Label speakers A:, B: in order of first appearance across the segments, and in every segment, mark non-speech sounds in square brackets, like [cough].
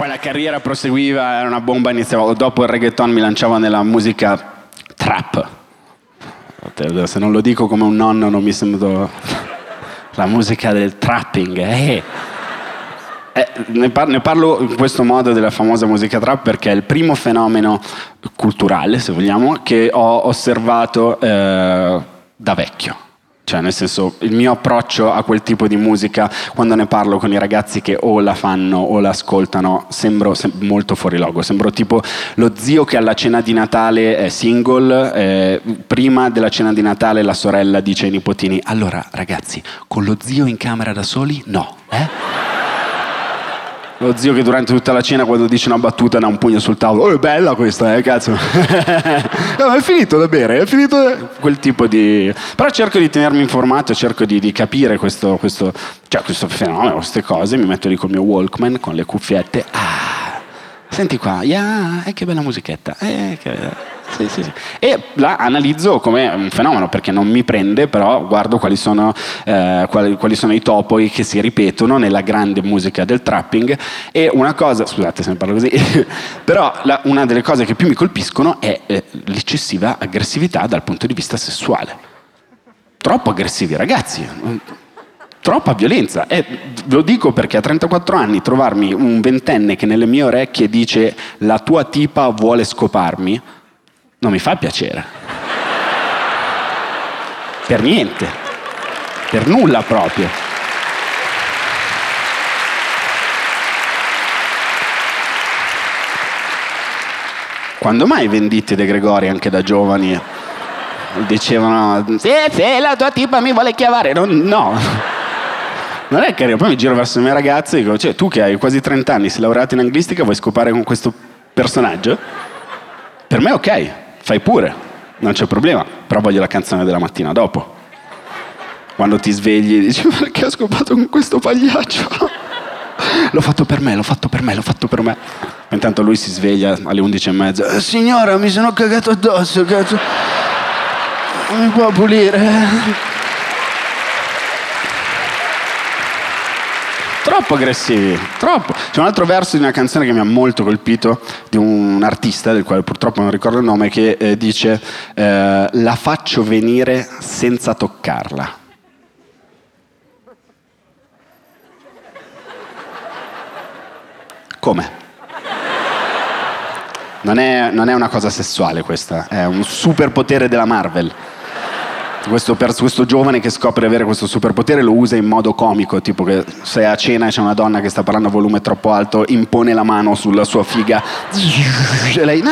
A: Poi la carriera proseguiva, era una bomba, iniziavo, dopo il reggaeton mi lanciavo nella musica trap. Se non lo dico come un nonno non mi sembra la musica del trapping. Eh. Eh, ne, ne, parlo in questo modo della famosa musica trap perché è il primo fenomeno culturale, se vogliamo, che ho osservato eh, da vecchio. Cioè, nel senso, il mio approccio a quel tipo di musica, quando ne parlo con i ragazzi che o la fanno o la ascoltano, sembro sem- molto fuori logo. Sembro tipo lo zio che alla cena di Natale è single, eh, prima della cena di Natale la sorella dice ai nipotini, allora ragazzi, con lo zio in camera da soli? No, eh? Lo zio che durante tutta la cena quando dice una battuta dà un pugno sul tavolo. Oh, è bella questa, eh, cazzo. [laughs] no, è finito da bere, è finito quel tipo di... Però cerco di tenermi informato, cerco di, di capire questo, questo, cioè, questo fenomeno, queste cose. Mi metto lì col mio Walkman, con le cuffiette. Ah, senti qua, yeah, eh, che bella musichetta. Eh, che bella. Sì, sì, sì. E la analizzo come un fenomeno perché non mi prende, però guardo quali sono, eh, quali, quali sono, i topoi che si ripetono nella grande musica del trapping. E una cosa, scusate se mi parlo così, [laughs] però la, una delle cose che più mi colpiscono è eh, l'eccessiva aggressività dal punto di vista sessuale. Troppo aggressivi ragazzi troppa violenza. E lo dico perché a 34 anni trovarmi un ventenne che nelle mie orecchie dice la tua tipa vuole scoparmi, non mi fa piacere. Per niente, per nulla proprio. Quando mai venditi De Gregori anche da giovani dicevano sì, sì, la tua tipa mi vuole chiavare? No, no. Non è carino. Poi mi giro verso le mie ragazze e dico, cioè tu che hai quasi 30 anni, sei laureato in anglistica, vuoi scopare con questo personaggio? Per me ok, fai pure, non c'è problema, però voglio la canzone della mattina dopo. Quando ti svegli e dici [laughs] perché ho scopato con questo pagliaccio? [laughs] l'ho fatto per me, l'ho fatto per me, l'ho fatto per me. intanto lui si sveglia alle 11 e mezza. Eh, signora, mi sono cagato addosso, cazzo. Mi può pulire? Troppo aggressivi, troppo. C'è un altro verso di una canzone che mi ha molto colpito, di un artista, del quale purtroppo non ricordo il nome, che eh, dice eh, la faccio venire senza toccarla. Come? Non è, non è una cosa sessuale questa, è un superpotere della Marvel questo, questo, giovane che scopre di avere questo superpotere lo usa in modo comico, tipo che se a cena e c'è una donna che sta parlando a volume troppo alto, impone la mano sulla sua figa. E lei...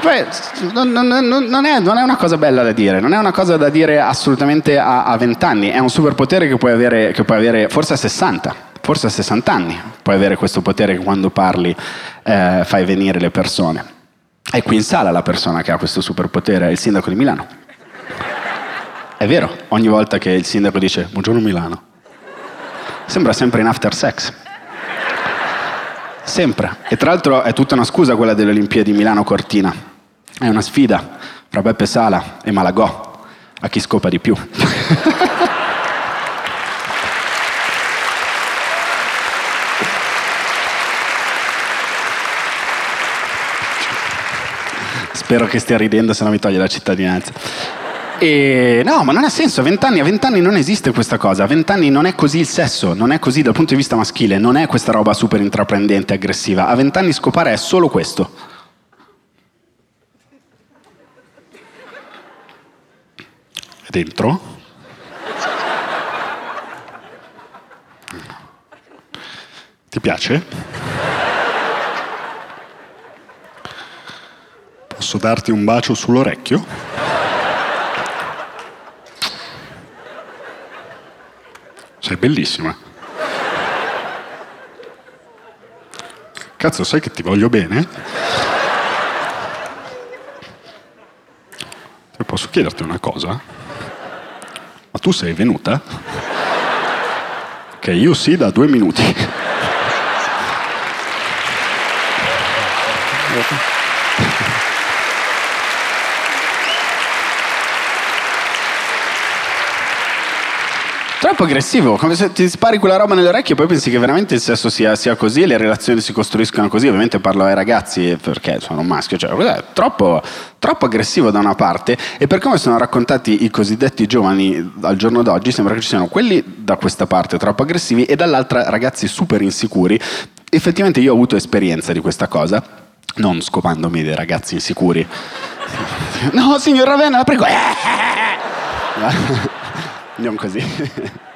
A: Poi, non, non, non, è, non, è, una cosa bella da dire, non è una cosa da dire assolutamente a vent'anni, è un superpotere che puoi, avere, che puoi avere forse a 60, forse a 60 anni, puoi avere questo potere che quando parli eh, fai venire le persone. È qui in sala la persona che ha questo superpotere, è il sindaco di Milano. È vero, ogni volta che il sindaco dice buongiorno Milano, sembra sempre in after sex. Sempre. E tra l'altro è tutta una scusa quella delle Olimpiadi Milano-Cortina. È una sfida fra Beppe Sala e Malagò a chi scopa di più. [laughs] Spero che stia ridendo, se no mi toglie la cittadinanza. E no, ma non ha senso, a vent'anni, a vent'anni non esiste questa cosa, a vent'anni non è così il sesso, non è così dal punto di vista maschile, non è questa roba super intraprendente, aggressiva. A vent'anni scopare è solo questo. Dentro? Ti piace? Posso darti un bacio sull'orecchio? Sei bellissima. Cazzo, sai che ti voglio bene? E posso chiederti una cosa? Ma tu sei venuta? Che io sì da due minuti. Troppo aggressivo, come se ti spari quella roba nelle orecchie e poi pensi che veramente il sesso sia, sia così e le relazioni si costruiscono così. Ovviamente parlo ai ragazzi perché sono un maschio, cioè cos'è? Troppo, troppo aggressivo da una parte e per come sono raccontati i cosiddetti giovani al giorno d'oggi sembra che ci siano quelli da questa parte troppo aggressivi e dall'altra ragazzi super insicuri. Effettivamente io ho avuto esperienza di questa cosa, non scopandomi dei ragazzi insicuri. [laughs] No, signor Ravenna, la prego. [laughs] Non così. [laughs]